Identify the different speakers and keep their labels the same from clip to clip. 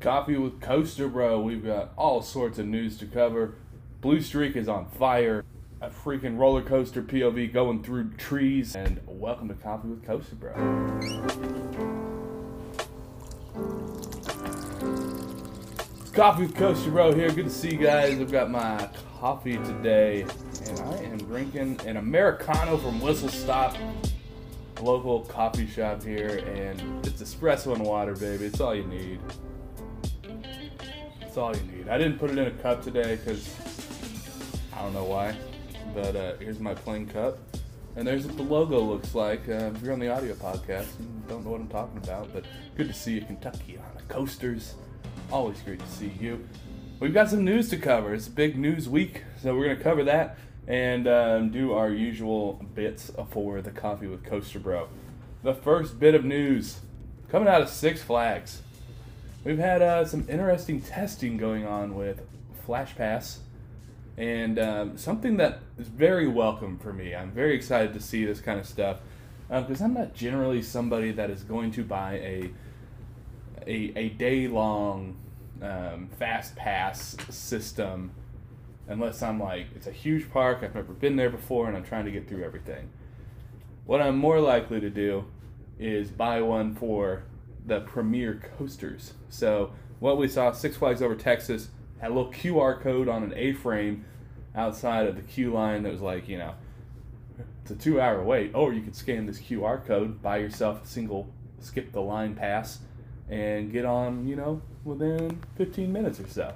Speaker 1: Coffee with Coaster Bro. We've got all sorts of news to cover. Blue Streak is on fire. A freaking roller coaster POV going through trees. And welcome to Coffee with Coaster Bro. Coffee with Coaster Bro here. Good to see you guys. I've got my coffee today, and I am drinking an Americano from Whistle Stop, local coffee shop here, and it's espresso and water, baby. It's all you need. All you need. I didn't put it in a cup today because I don't know why, but uh, here's my plain cup. And there's what the logo looks like. Uh, if you're on the audio podcast, you don't know what I'm talking about, but good to see you, Kentucky, on the coasters. Always great to see you. We've got some news to cover. It's a big news week, so we're going to cover that and um, do our usual bits for the Coffee with Coaster Bro. The first bit of news coming out of Six Flags. We've had uh, some interesting testing going on with Flash Pass, and um, something that is very welcome for me. I'm very excited to see this kind of stuff because I'm not generally somebody that is going to buy a a, a day long um, fast pass system unless I'm like, it's a huge park, I've never been there before, and I'm trying to get through everything. What I'm more likely to do is buy one for the premier coasters. So, what we saw, Six Flags Over Texas had a little QR code on an A frame outside of the queue line that was like, you know, it's a two hour wait. Or you could scan this QR code, buy yourself a single skip the line pass, and get on, you know, within 15 minutes or so.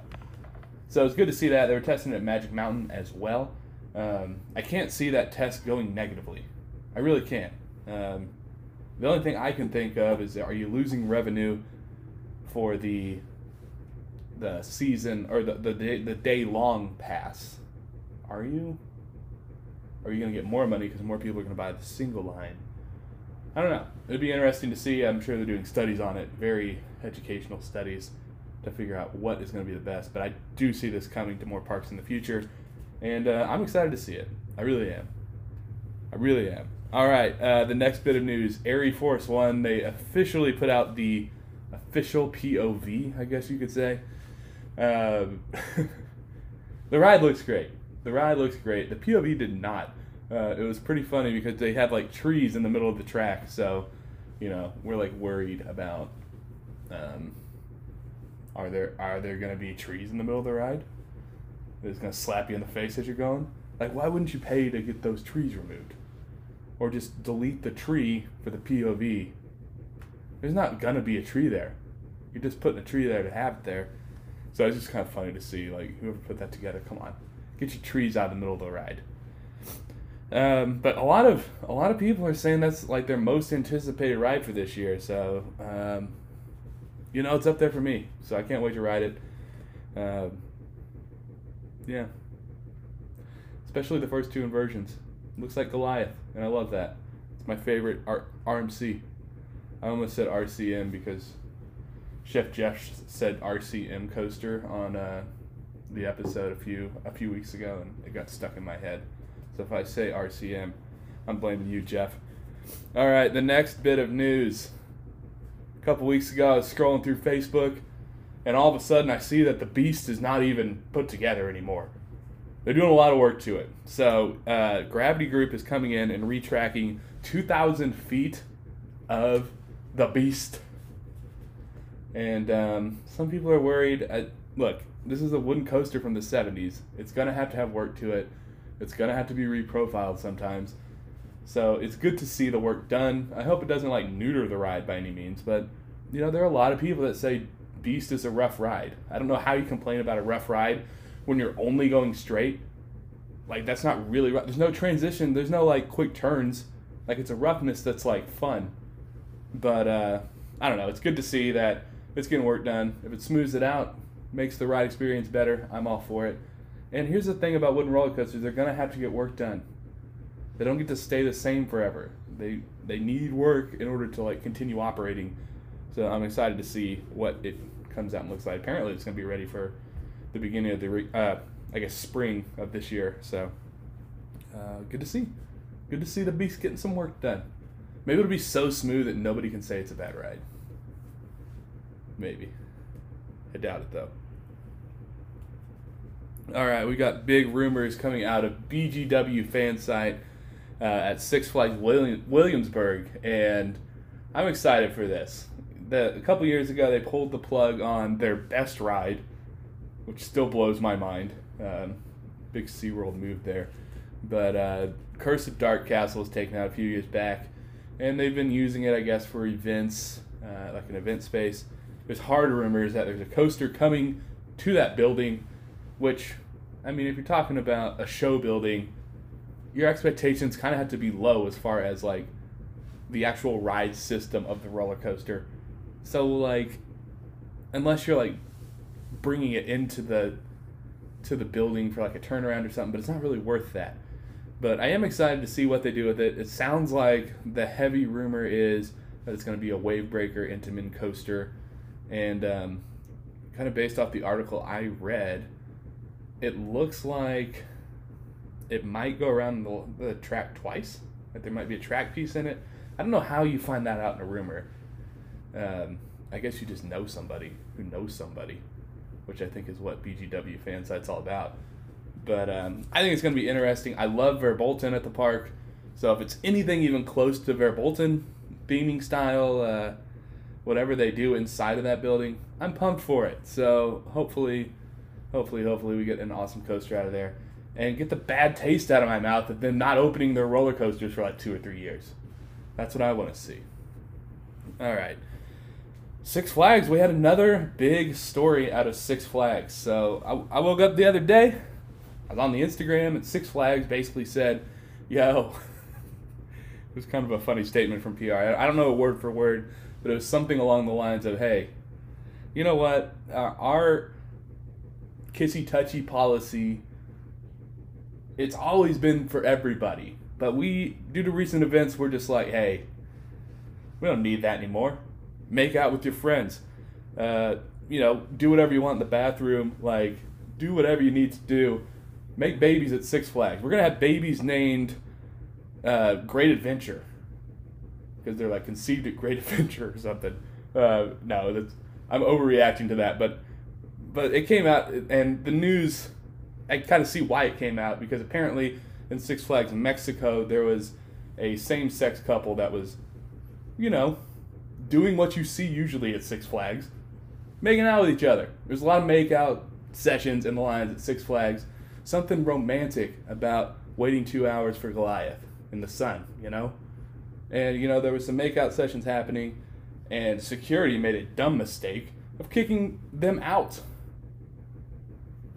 Speaker 1: So it's good to see that. They were testing it at Magic Mountain as well. Um, I can't see that test going negatively. I really can't. Um, the only thing I can think of is are you losing revenue for the the season or the the day, the day long pass? Are you? Are you going to get more money because more people are going to buy the single line? I don't know. It'd be interesting to see. I'm sure they're doing studies on it, very educational studies to figure out what is going to be the best. But I do see this coming to more parks in the future, and uh, I'm excited to see it. I really am. I really am. All right, uh, the next bit of news: Air Force One. They officially put out the official POV, I guess you could say. Um, the ride looks great. The ride looks great. The POV did not. Uh, it was pretty funny because they had like trees in the middle of the track, so you know we're like worried about um, are there are there gonna be trees in the middle of the ride? It's gonna slap you in the face as you're going. Like, why wouldn't you pay to get those trees removed, or just delete the tree for the POV? There's not gonna be a tree there. You're just putting a tree there to have it there. So it's just kind of funny to see, like, whoever put that together. Come on, get your trees out of the middle of the ride. Um, but a lot of a lot of people are saying that's like their most anticipated ride for this year. So um, you know, it's up there for me. So I can't wait to ride it. Uh, yeah. Especially the first two inversions. Looks like Goliath, and I love that. It's my favorite R- RMC. I almost said RCM because Chef Jeff said RCM coaster on uh, the episode a few a few weeks ago, and it got stuck in my head. So if I say RCM, I'm blaming you, Jeff. All right, the next bit of news a couple weeks ago, I was scrolling through Facebook, and all of a sudden I see that the Beast is not even put together anymore. They're doing a lot of work to it. So, uh, Gravity Group is coming in and retracking 2,000 feet of the Beast. And um, some people are worried. Uh, look, this is a wooden coaster from the 70s. It's going to have to have work to it. It's going to have to be reprofiled sometimes. So it's good to see the work done. I hope it doesn't like neuter the ride by any means, but you know there are a lot of people that say Beast is a rough ride. I don't know how you complain about a rough ride when you're only going straight. Like that's not really rough. There's no transition. There's no like quick turns. Like it's a roughness that's like fun. But uh, I don't know. It's good to see that it's getting work done. If it smooths it out, makes the ride experience better, I'm all for it. And here's the thing about wooden roller coasters: they're gonna have to get work done. They don't get to stay the same forever. They they need work in order to like continue operating. So I'm excited to see what it comes out and looks like. Apparently, it's to be ready for the beginning of the re- uh, I guess spring of this year. So uh, good to see. Good to see the beast getting some work done. Maybe it'll be so smooth that nobody can say it's a bad ride. Maybe. I doubt it though. All right, we got big rumors coming out of BGW fan site uh, at Six Flags William, Williamsburg, and I'm excited for this. The, a couple years ago, they pulled the plug on their best ride, which still blows my mind. Um, big SeaWorld move there. But uh, Curse of Dark Castle was taken out a few years back, and they've been using it, I guess, for events, uh, like an event space. There's hard rumors that there's a coaster coming to that building, which, I mean, if you're talking about a show building, your expectations kind of have to be low as far as like the actual ride system of the roller coaster. So like, unless you're like bringing it into the to the building for like a turnaround or something, but it's not really worth that. But I am excited to see what they do with it. It sounds like the heavy rumor is that it's going to be a wave breaker Intamin coaster, and um, kind of based off the article I read, it looks like it might go around the, the track twice. Like there might be a track piece in it. I don't know how you find that out in a rumor. Um, I guess you just know somebody who knows somebody, which I think is what BGW fan site's all about. But um, I think it's going to be interesting. I love Verbolten at the park, so if it's anything even close to Verbolten beaming style, uh, whatever they do inside of that building, I'm pumped for it. So hopefully, hopefully, hopefully we get an awesome coaster out of there and get the bad taste out of my mouth of them not opening their roller coasters for like two or three years. That's what I want to see. All right. Six Flags, we had another big story out of Six Flags. So I, I woke up the other day, I was on the Instagram, and Six Flags basically said, yo, it was kind of a funny statement from PR. I, I don't know word for word, but it was something along the lines of, hey, you know what? Uh, our kissy touchy policy, it's always been for everybody. But we, due to recent events, we're just like, hey, we don't need that anymore. Make out with your friends. Uh, you know, do whatever you want in the bathroom. Like, do whatever you need to do. Make babies at Six Flags. We're gonna have babies named uh, Great Adventure because they're like conceived at Great Adventure or something. Uh, no, that's I'm overreacting to that, but but it came out and the news. I kind of see why it came out because apparently in Six Flags Mexico there was a same-sex couple that was, you know, doing what you see usually at Six Flags, making out with each other. There's a lot of make-out sessions in the lines at Six Flags. Something romantic about waiting two hours for Goliath in the sun, you know? And, you know, there was some make-out sessions happening, and security made a dumb mistake of kicking them out.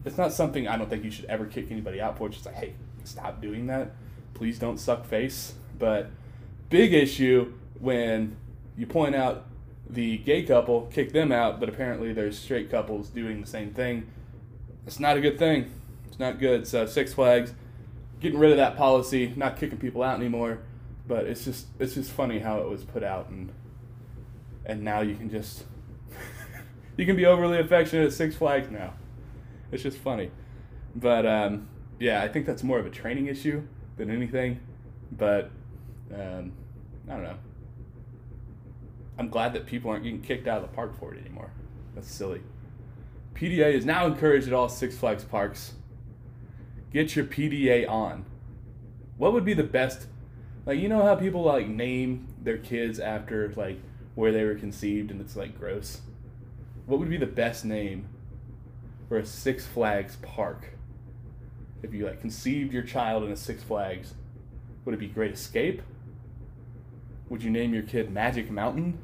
Speaker 1: It's not something I don't think you should ever kick anybody out for. It's just like, hey, stop doing that. Please don't suck face. But big issue when you point out the gay couple, kick them out, but apparently there's straight couples doing the same thing. It's not a good thing. It's not good. So Six Flags getting rid of that policy, not kicking people out anymore. But it's just it's just funny how it was put out and and now you can just you can be overly affectionate at Six Flags now. It's just funny. But um, yeah, I think that's more of a training issue than anything. But um, I don't know. I'm glad that people aren't getting kicked out of the park for it anymore. That's silly. PDA is now encouraged at all Six Flags parks. Get your PDA on. What would be the best? Like you know how people like name their kids after like where they were conceived and it's like gross. What would be the best name for a Six Flags park? If you like conceived your child in a Six Flags, would it be Great Escape? Would you name your kid Magic Mountain?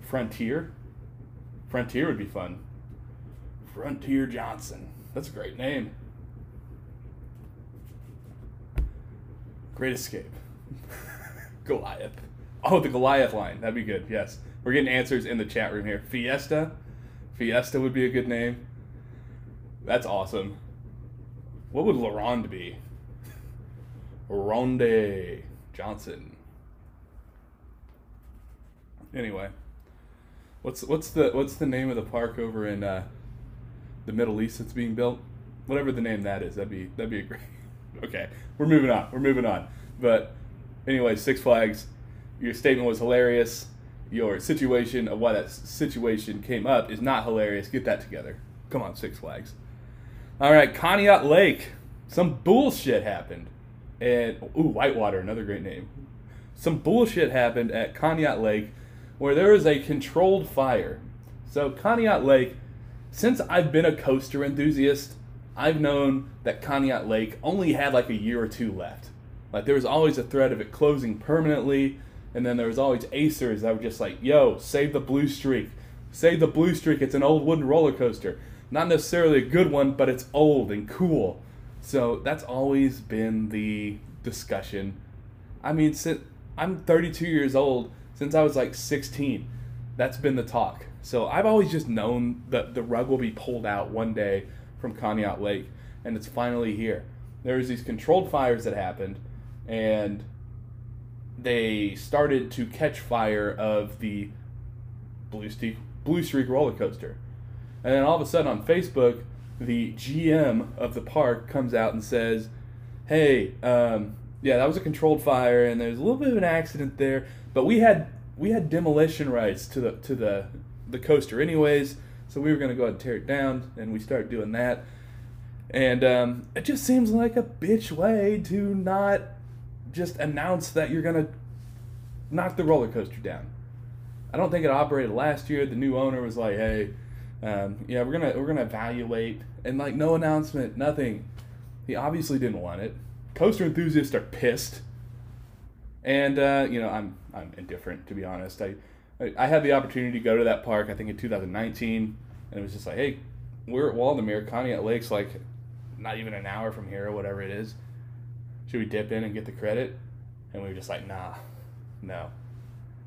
Speaker 1: Frontier? Frontier would be fun. Frontier Johnson. That's a great name. Great Escape. Goliath. Oh, the Goliath line. That'd be good. Yes. We're getting answers in the chat room here. Fiesta. Fiesta would be a good name. That's awesome. What would LaRonde be? Ronde Johnson. Anyway, what's what's the what's the name of the park over in uh, the Middle East that's being built? Whatever the name that is, that'd be that'd be a great. Okay, we're moving on. We're moving on. But anyway, Six Flags, your statement was hilarious. your situation of why that situation came up is not hilarious, get that together. Come on, Six Flags. All right, Conneaut Lake. Some bullshit happened. And, ooh, Whitewater, another great name. Some bullshit happened at Conneaut Lake where there was a controlled fire. So, Conneaut Lake, since I've been a coaster enthusiast, I've known that Conneaut Lake only had like a year or two left. Like, there was always a threat of it closing permanently, and then there was always acers that were just like, yo, save the blue streak. Save the blue streak. It's an old wooden roller coaster. Not necessarily a good one, but it's old and cool. So that's always been the discussion. I mean, since I'm 32 years old, since I was like 16, that's been the talk. So I've always just known that the rug will be pulled out one day from Conneaut Lake, and it's finally here. There was these controlled fires that happened, and they started to catch fire of the Blue Streak, Blue Streak roller coaster. And then all of a sudden on Facebook, the GM of the park comes out and says, "Hey, um, yeah, that was a controlled fire, and there's a little bit of an accident there, but we had we had demolition rights to the to the the coaster anyways, so we were gonna go ahead and tear it down, and we start doing that." And um, it just seems like a bitch way to not just announce that you're gonna knock the roller coaster down. I don't think it operated last year. The new owner was like, "Hey, um, yeah, we're gonna we're gonna evaluate," and like no announcement, nothing. He obviously didn't want it. Coaster enthusiasts are pissed, and uh, you know I'm I'm indifferent to be honest. I I had the opportunity to go to that park I think in 2019, and it was just like, hey, we're at Waldameer, Conneaut Lake's like not even an hour from here or whatever it is. Should we dip in and get the credit? And we were just like, nah, no.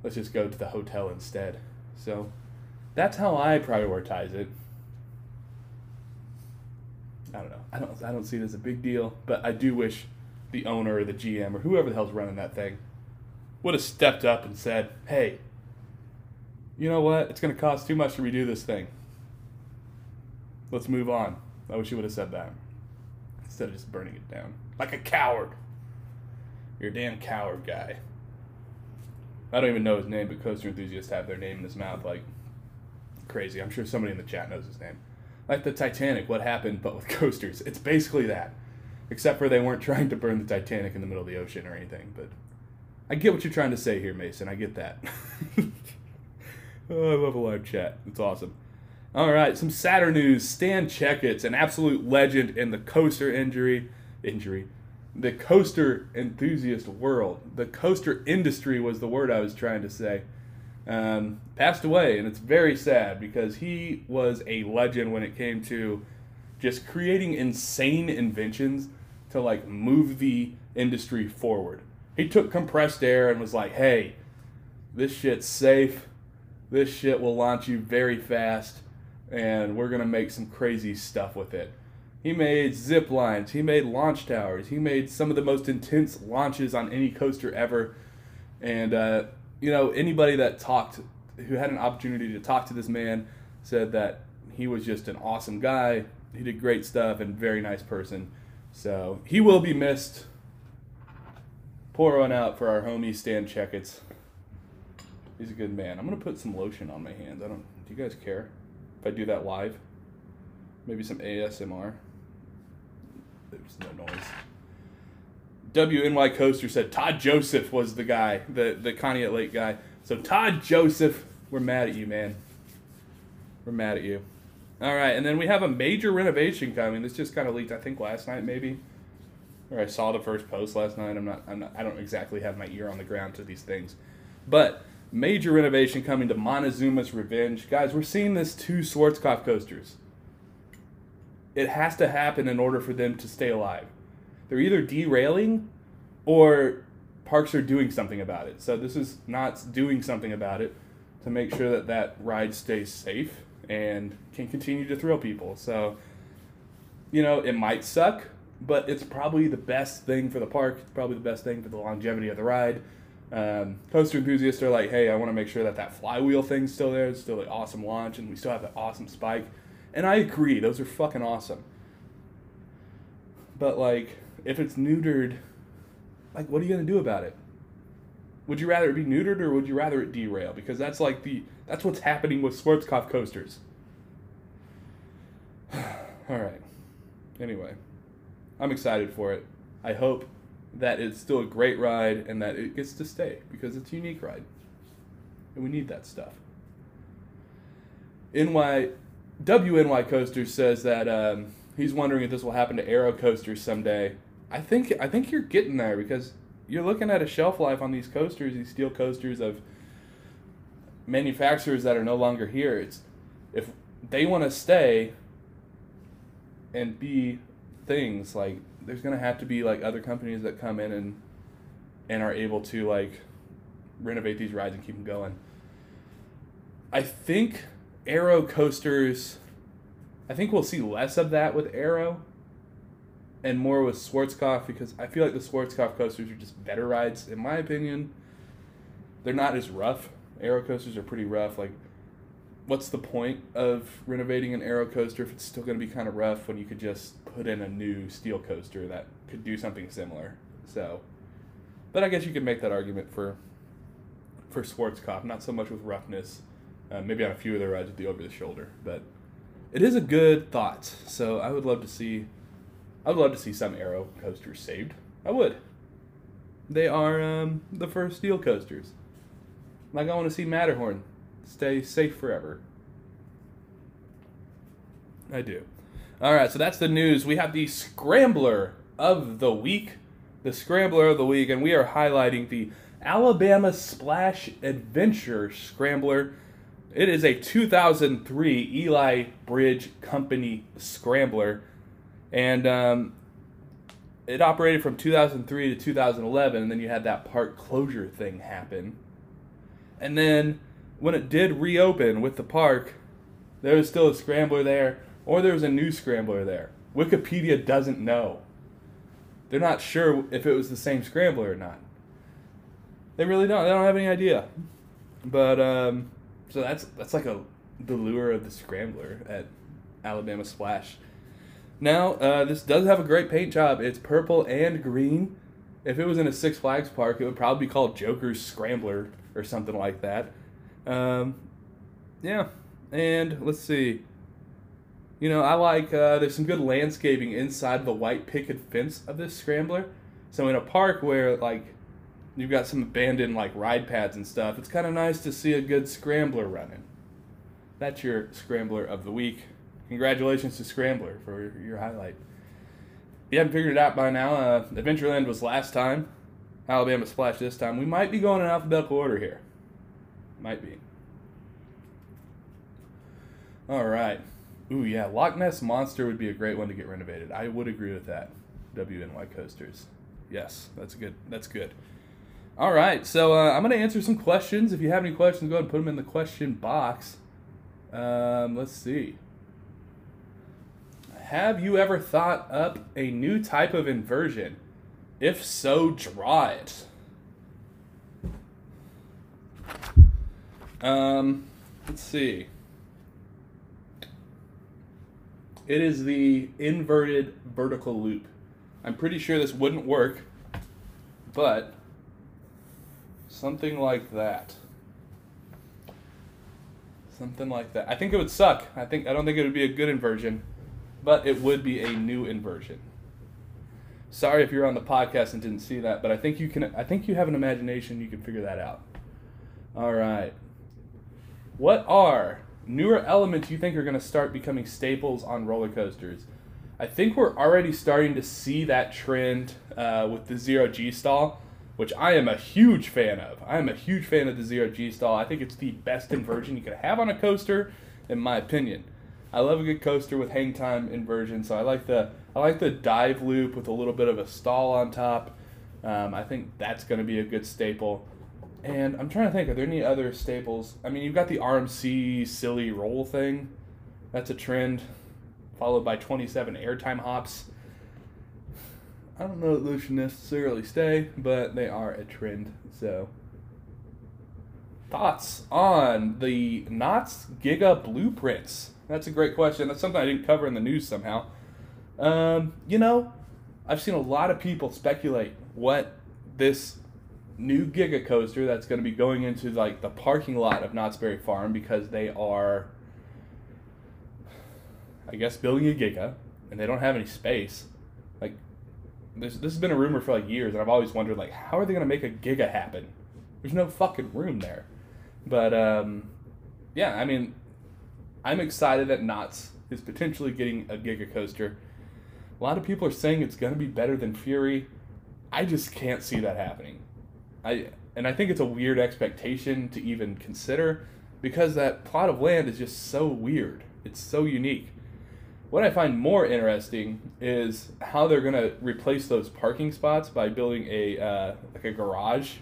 Speaker 1: Let's just go to the hotel instead. So that's how I prioritize it. I don't know. I don't I don't see it as a big deal, but I do wish the owner or the GM or whoever the hell's running that thing would have stepped up and said, "Hey, you know what? It's going to cost too much to redo this thing. Let's move on." I wish he would have said that instead of just burning it down like a coward. You're a damn coward guy. I don't even know his name, but coaster enthusiasts have their name in his mouth like crazy. I'm sure somebody in the chat knows his name. Like the Titanic, what happened, but with coasters. It's basically that. Except for they weren't trying to burn the Titanic in the middle of the ocean or anything. But I get what you're trying to say here, Mason. I get that. oh, I love a live chat. It's awesome. All right, some Saturn news. Stan Checketts an absolute legend in the coaster injury injury. The coaster enthusiast world. The coaster industry was the word I was trying to say um, passed away, and it's very sad because he was a legend when it came to just creating insane inventions to like move the industry forward. He took compressed air and was like, "Hey, this shit's safe. This shit will launch you very fast, and we're gonna make some crazy stuff with it." He made zip lines. He made launch towers. He made some of the most intense launches on any coaster ever, and uh, you know, anybody that talked, who had an opportunity to talk to this man, said that he was just an awesome guy. He did great stuff and very nice person. So he will be missed. Pour one out for our homie Stan Checketts. He's a good man. I'm gonna put some lotion on my hands. I don't. Do you guys care if I do that live? Maybe some ASMR. There's no noise. WNY Coaster said Todd Joseph was the guy, the the Conneaut Lake guy. So Todd Joseph, we're mad at you, man. We're mad at you. All right, and then we have a major renovation coming. This just kind of leaked, I think, last night maybe, or I saw the first post last night. I'm not, I'm not, I don't exactly have my ear on the ground to these things, but major renovation coming to Montezuma's Revenge, guys. We're seeing this two Schwarzkopf coasters. It has to happen in order for them to stay alive they're either derailing or parks are doing something about it. So this is not doing something about it to make sure that that ride stays safe and can continue to thrill people. So, you know, it might suck, but it's probably the best thing for the park. It's probably the best thing for the longevity of the ride. Um, coaster enthusiasts are like, hey, I want to make sure that that flywheel thing's still there. It's still an awesome launch, and we still have that awesome spike. And I agree, those are fucking awesome. But like, if it's neutered, like what are you gonna do about it? Would you rather it be neutered or would you rather it derail? Because that's like the that's what's happening with Schwarzkopf coasters. All right. Anyway, I'm excited for it. I hope that it's still a great ride and that it gets to stay because it's a unique ride. And we need that stuff. NY WNY Coaster says that um, he's wondering if this will happen to Arrow coasters someday. I think I think you're getting there because you're looking at a shelf life on these coasters, these steel coasters of manufacturers that are no longer here. It's if they want to stay and be things like there's gonna have to be like other companies that come in and and are able to like renovate these rides and keep them going. I think Arrow coasters. I think we'll see less of that with Arrow and more with Schwarzkopf because I feel like the Schwarzkopf coasters are just better rides, in my opinion. They're not as rough. Arrow coasters are pretty rough. Like, what's the point of renovating an Arrow coaster if it's still going to be kind of rough when you could just put in a new steel coaster that could do something similar? So, but I guess you could make that argument for for Schwarzkopf, not so much with roughness. Uh, maybe on a few of their rides with the over the shoulder, but it is a good thought. So I would love to see I would love to see some Arrow coasters saved. I would. They are um, the first steel coasters. Like I want to see Matterhorn stay safe forever. I do. All right, so that's the news. We have the scrambler of the week, the scrambler of the week, and we are highlighting the Alabama Splash Adventure Scrambler. It is a 2003 Eli Bridge Company Scrambler and um, it operated from 2003 to 2011, and then you had that park closure thing happen. And then when it did reopen with the park, there was still a scrambler there, or there was a new scrambler there. Wikipedia doesn't know. They're not sure if it was the same scrambler or not. They really don't. They don't have any idea. But um, so that's that's like a the lure of the scrambler at Alabama Splash. Now, uh, this does have a great paint job. It's purple and green. If it was in a Six Flags park, it would probably be called Joker's Scrambler or something like that. Um, yeah, and let's see. You know, I like, uh, there's some good landscaping inside the white picket fence of this scrambler. So in a park where, like, you've got some abandoned, like, ride pads and stuff, it's kind of nice to see a good scrambler running. That's your scrambler of the week. Congratulations to Scrambler for your highlight. If you haven't figured it out by now, uh, Adventureland was last time. Alabama Splash this time. We might be going in alphabetical order here. Might be. All right. Ooh, yeah. Loch Ness Monster would be a great one to get renovated. I would agree with that. WNY coasters. Yes, that's good. That's good. All right. So uh, I'm going to answer some questions. If you have any questions, go ahead and put them in the question box. Um, let's see. Have you ever thought up a new type of inversion? If so, draw it. Um, let's see. It is the inverted vertical loop. I'm pretty sure this wouldn't work, but something like that. Something like that. I think it would suck. I think I don't think it would be a good inversion but it would be a new inversion. Sorry if you're on the podcast and didn't see that, but I think you can. I think you have an imagination. You can figure that out. All right. What are newer elements you think are going to start becoming staples on roller coasters? I think we're already starting to see that trend uh, with the zero G stall, which I am a huge fan of. I am a huge fan of the zero G stall. I think it's the best inversion you could have on a coaster, in my opinion. I love a good coaster with hang time inversion, so I like the I like the dive loop with a little bit of a stall on top. Um, I think that's going to be a good staple. And I'm trying to think, are there any other staples? I mean, you've got the RMC silly roll thing. That's a trend, followed by 27 airtime hops. I don't know that those should necessarily stay, but they are a trend. So, thoughts on the Knott's Giga blueprints? That's a great question. That's something I didn't cover in the news somehow. Um, you know, I've seen a lot of people speculate what this new Giga coaster that's going to be going into like the parking lot of Knott's Berry Farm because they are, I guess, building a Giga, and they don't have any space. Like, this this has been a rumor for like years, and I've always wondered like, how are they going to make a Giga happen? There's no fucking room there. But um, yeah, I mean, I'm excited that Knott's is potentially getting a Giga coaster. A lot of people are saying it's going to be better than Fury. I just can't see that happening. I and I think it's a weird expectation to even consider because that plot of land is just so weird. It's so unique. What I find more interesting is how they're gonna replace those parking spots by building a uh, like a garage,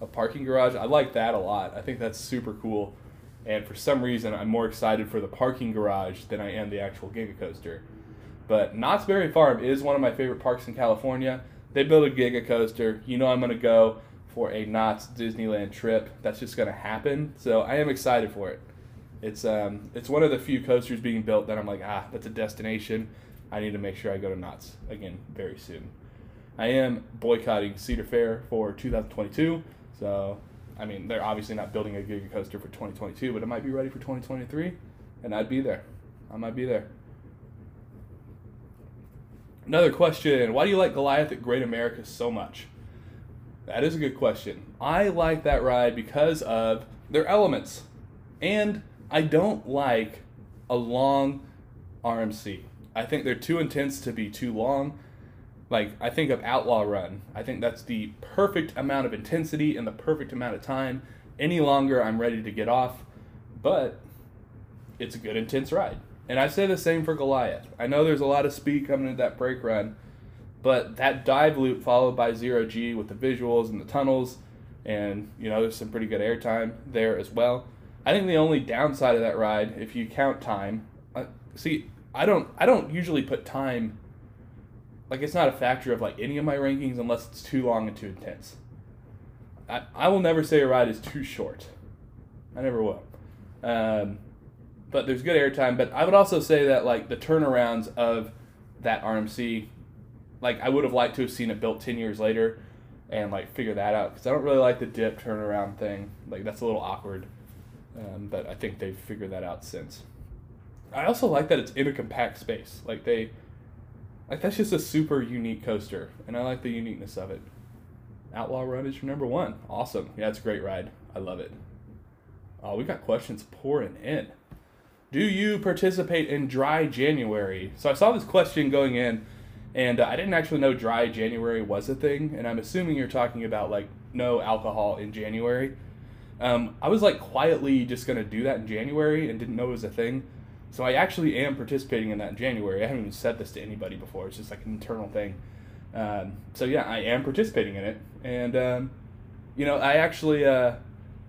Speaker 1: a parking garage. I like that a lot. I think that's super cool. And for some reason, I'm more excited for the parking garage than I am the actual Giga Coaster. But Knott's Berry Farm is one of my favorite parks in California. They build a Giga Coaster. You know I'm gonna go for a Knott's Disneyland trip. That's just going to happen. So I am excited for it. It's um, it's one of the few coasters being built that I'm like, ah, that's a destination. I need to make sure I go to Knott's again very soon. I am boycotting Cedar Fair for 2022. So, I mean, they're obviously not building a Giga Coaster for 2022, but it might be ready for 2023, and I'd be there. I might be there. Another question Why do you like Goliath at Great America so much? That is a good question. I like that ride because of their elements. And I don't like a long RMC. I think they're too intense to be too long. Like, I think of Outlaw Run. I think that's the perfect amount of intensity and the perfect amount of time. Any longer, I'm ready to get off. But it's a good, intense ride. And I say the same for Goliath. I know there's a lot of speed coming into that brake run but that dive loop followed by zero G with the visuals and the tunnels, and you know there's some pretty good airtime there as well. I think the only downside of that ride, if you count time, uh, see, I don't I don't usually put time. Like it's not a factor of like any of my rankings unless it's too long and too intense. I, I will never say a ride is too short. I never will. Um, but there's good airtime. But I would also say that like the turnarounds of that RMC like I would have liked to have seen it built ten years later, and like figure that out because I don't really like the dip turnaround thing. Like that's a little awkward, um, but I think they've figured that out since. I also like that it's in a compact space. Like they, like that's just a super unique coaster, and I like the uniqueness of it. Outlaw Run is your number one. Awesome. Yeah, it's a great ride. I love it. Oh, we got questions pouring in. Do you participate in dry January? So I saw this question going in and uh, I didn't actually know dry January was a thing, and I'm assuming you're talking about like no alcohol in January. Um, I was like quietly just gonna do that in January and didn't know it was a thing. So I actually am participating in that in January. I haven't even said this to anybody before. It's just like an internal thing. Um, so yeah, I am participating in it, and um, you know, I actually uh,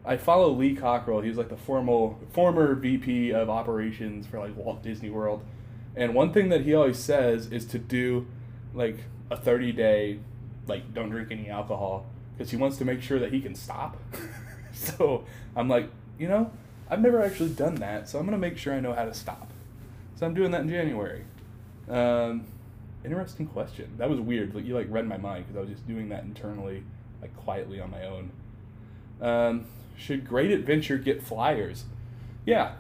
Speaker 1: I follow Lee Cockrell. He's like the formal former VP of operations for like Walt Disney World and one thing that he always says is to do like a 30 day, like, don't drink any alcohol because he wants to make sure that he can stop. so I'm like, you know, I've never actually done that, so I'm going to make sure I know how to stop. So I'm doing that in January. Um, interesting question. That was weird. Like you like read my mind because I was just doing that internally, like quietly on my own. Um, should Great Adventure get flyers? Yeah,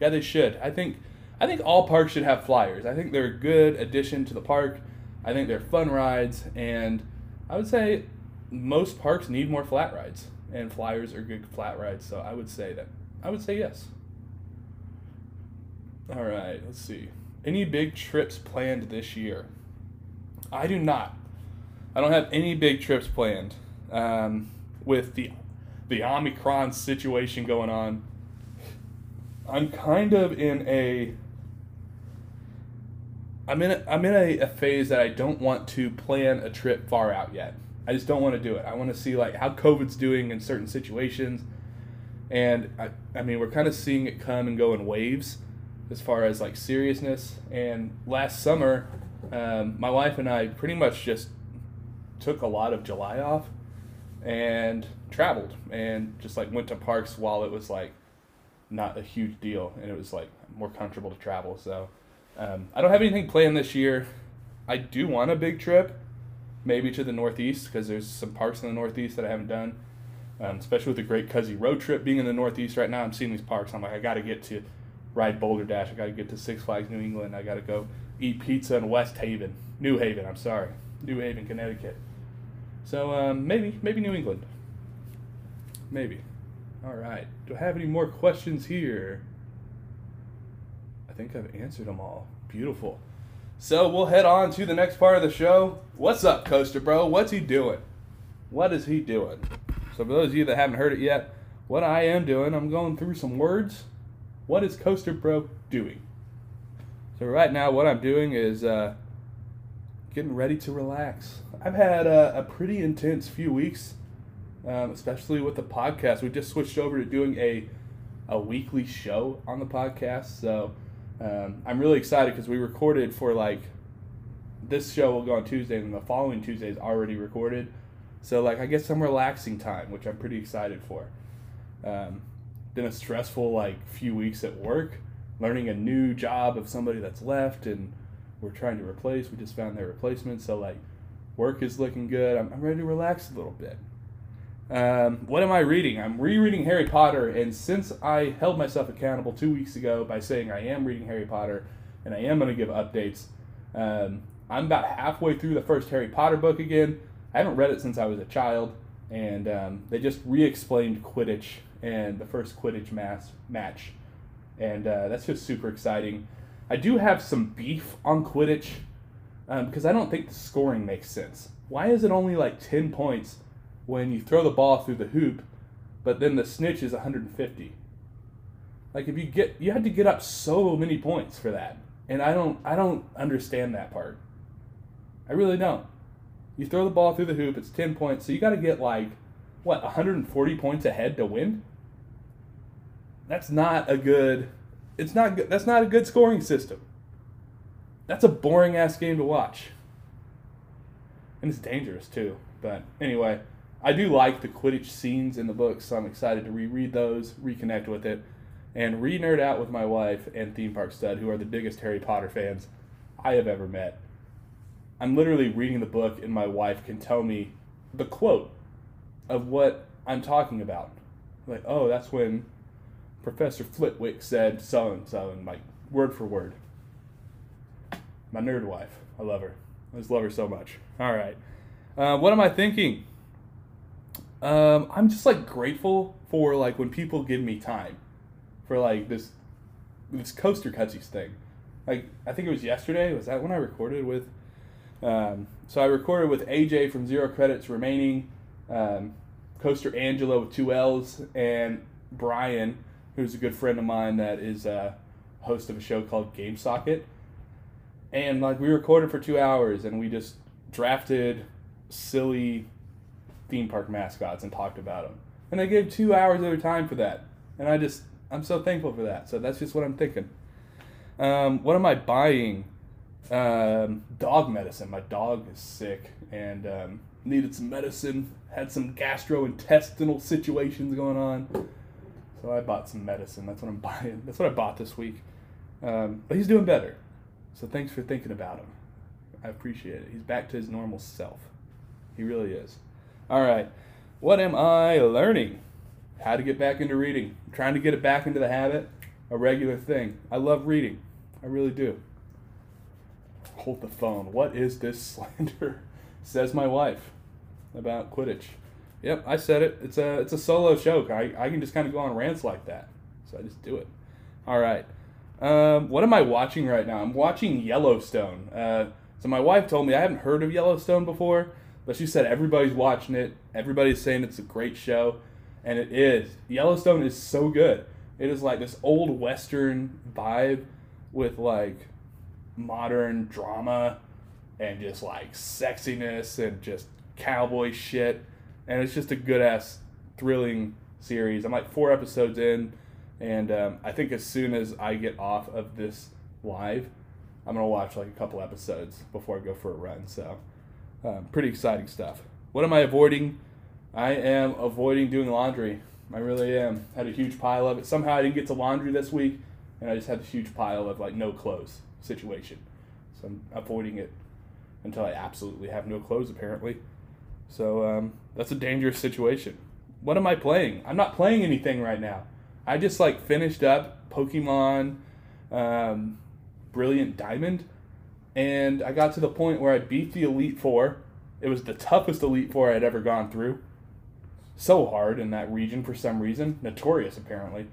Speaker 1: yeah, they should. I think I think all parks should have flyers. I think they're a good addition to the park. I think they're fun rides, and I would say most parks need more flat rides, and flyers are good flat rides. So I would say that. I would say yes. All right, let's see. Any big trips planned this year? I do not. I don't have any big trips planned. Um, with the the Omicron situation going on, I'm kind of in a I'm in a, I'm in a, a phase that I don't want to plan a trip far out yet. I just don't want to do it. I want to see like how COVID's doing in certain situations, and I I mean we're kind of seeing it come and go in waves, as far as like seriousness. And last summer, um, my wife and I pretty much just took a lot of July off, and traveled and just like went to parks while it was like not a huge deal and it was like more comfortable to travel. So um, I don't have anything planned this year. I do want a big trip, maybe to the Northeast because there's some parks in the Northeast that I haven't done. Um, especially with the Great Cuzzy road trip being in the Northeast right now, I'm seeing these parks. I'm like, I got to get to ride Boulder Dash. I got to get to Six Flags New England. I got to go eat pizza in West Haven, New Haven. I'm sorry, New Haven, Connecticut. So um, maybe, maybe New England. Maybe. All right. Do I have any more questions here? I think I've answered them all. Beautiful. So we'll head on to the next part of the show. What's up, Coaster Bro? What's he doing? What is he doing? So for those of you that haven't heard it yet, what I am doing, I'm going through some words. What is Coaster Bro doing? So right now, what I'm doing is uh, getting ready to relax. I've had a, a pretty intense few weeks, um, especially with the podcast. We just switched over to doing a a weekly show on the podcast, so um, I'm really excited because we recorded for like this show will go on Tuesday, and the following Tuesday is already recorded. So like I get some relaxing time, which I'm pretty excited for. Um, been a stressful like few weeks at work, learning a new job of somebody that's left, and we're trying to replace. We just found their replacement, so like work is looking good. I'm, I'm ready to relax a little bit. Um, what am I reading? I'm rereading Harry Potter, and since I held myself accountable two weeks ago by saying I am reading Harry Potter and I am going to give updates, um, I'm about halfway through the first Harry Potter book again. I haven't read it since I was a child, and um, they just re-explained Quidditch and the first Quidditch mass match, and uh, that's just super exciting. I do have some beef on Quidditch um, because I don't think the scoring makes sense. Why is it only like ten points when you throw the ball through the hoop, but then the snitch is 150? Like if you get you had to get up so many points for that, and I don't I don't understand that part. I really don't. You throw the ball through the hoop, it's 10 points, so you got to get like, what, 140 points ahead to win? That's not a good. It's not good. That's not a good scoring system. That's a boring ass game to watch. And it's dangerous too. But anyway, I do like the Quidditch scenes in the books, so I'm excited to reread those, reconnect with it, and re nerd out with my wife and Theme Park Stud, who are the biggest Harry Potter fans I have ever met. I'm literally reading the book, and my wife can tell me the quote of what I'm talking about. Like, oh, that's when Professor Flitwick said so and so, and like word for word. My nerd wife. I love her. I just love her so much. All right. Uh, what am I thinking? Um, I'm just like grateful for like when people give me time for like this this coaster cutsies thing. Like I think it was yesterday. Was that when I recorded with um, so I recorded with AJ from Zero Credits Remaining, um, Coaster Angela with two L's, and Brian, who's a good friend of mine that is a host of a show called Game Socket. And like we recorded for two hours, and we just drafted silly theme park mascots and talked about them. And I gave two hours of their time for that, and I just I'm so thankful for that. So that's just what I'm thinking. Um, what am I buying? Um, dog medicine. My dog is sick and um, needed some medicine. Had some gastrointestinal situations going on. So I bought some medicine. That's what I'm buying. That's what I bought this week. Um, but he's doing better. So thanks for thinking about him. I appreciate it. He's back to his normal self. He really is. All right. What am I learning? How to get back into reading. I'm trying to get it back into the habit, a regular thing. I love reading. I really do hold the phone. What is this slander? Says my wife about Quidditch. Yep, I said it. It's a it's a solo show. I, I can just kind of go on rants like that. So I just do it. All right. Um, what am I watching right now? I'm watching Yellowstone. Uh, so my wife told me I haven't heard of Yellowstone before, but she said everybody's watching it. Everybody's saying it's a great show, and it is. Yellowstone is so good. It is like this old western vibe with like modern drama and just like sexiness and just cowboy shit. And it's just a good ass, thrilling series. I'm like four episodes in, and um, I think as soon as I get off of this live, I'm gonna watch like a couple episodes before I go for a run. So, um, pretty exciting stuff. What am I avoiding? I am avoiding doing laundry. I really am. Had a huge pile of it. Somehow I didn't get to laundry this week, and I just had a huge pile of like no clothes situation. So I'm avoiding it until I absolutely have no clothes, apparently. So um, that's a dangerous situation. What am I playing? I'm not playing anything right now. I just like finished up Pokemon um, Brilliant Diamond, and I got to the point where I beat the Elite Four. It was the toughest Elite Four I'd ever gone through. So hard in that region for some reason, notorious apparently.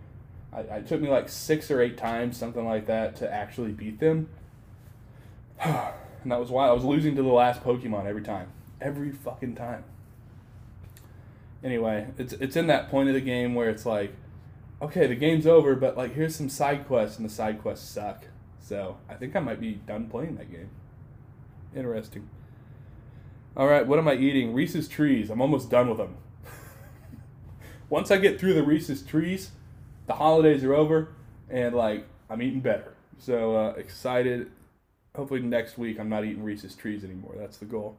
Speaker 1: I, it took me like six or eight times, something like that, to actually beat them. and that was why I was losing to the last Pokemon every time. Every fucking time. Anyway, it's it's in that point of the game where it's like, okay, the game's over, but like here's some side quests and the side quests suck. So I think I might be done playing that game. Interesting. All right, what am I eating? Reese's trees. I'm almost done with them. Once I get through the Reese's trees, the holidays are over, and like I'm eating better. So uh, excited. Hopefully next week I'm not eating Reese's trees anymore. That's the goal.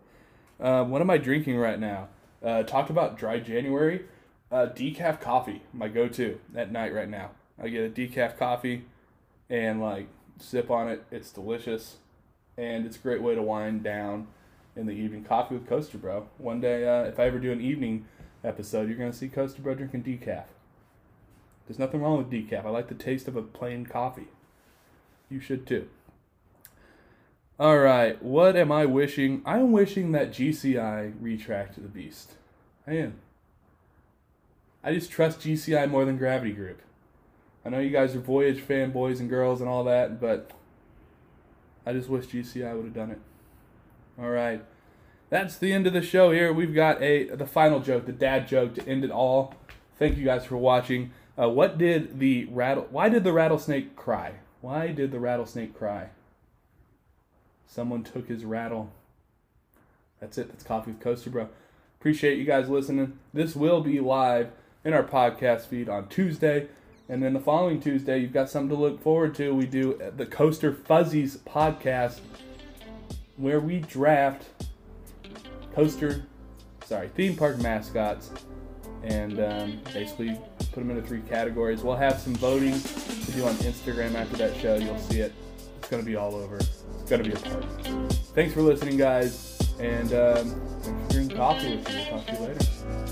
Speaker 1: Uh, what am I drinking right now? Uh, talked about dry January. Uh, decaf coffee, my go-to at night right now. I get a decaf coffee and like sip on it. It's delicious, and it's a great way to wind down in the evening. Coffee with Coaster Bro. One day, uh, if I ever do an evening episode, you're gonna see Coaster Bro drinking decaf. There's nothing wrong with decaf. I like the taste of a plain coffee. You should too. All right, what am I wishing? I am wishing that GCI retrack the beast. I am. I just trust GCI more than Gravity Group. I know you guys are Voyage fanboys and girls and all that, but I just wish GCI would have done it. All right. That's the end of the show here. We've got a the final joke, the dad joke to end it all. Thank you guys for watching. Uh, what did the rattle why did the rattlesnake cry? Why did the rattlesnake cry? Someone took his rattle. That's it. That's Coffee with Coaster Bro. Appreciate you guys listening. This will be live in our podcast feed on Tuesday. And then the following Tuesday, you've got something to look forward to. We do the Coaster Fuzzies podcast where we draft coaster, sorry, theme park mascots and um, basically put them into three categories. We'll have some voting to do on Instagram after that show. You'll see it. It's going to be all over. It's going to be a party. Thanks for listening, guys. And um, thanks for drinking coffee with me. Talk to you later.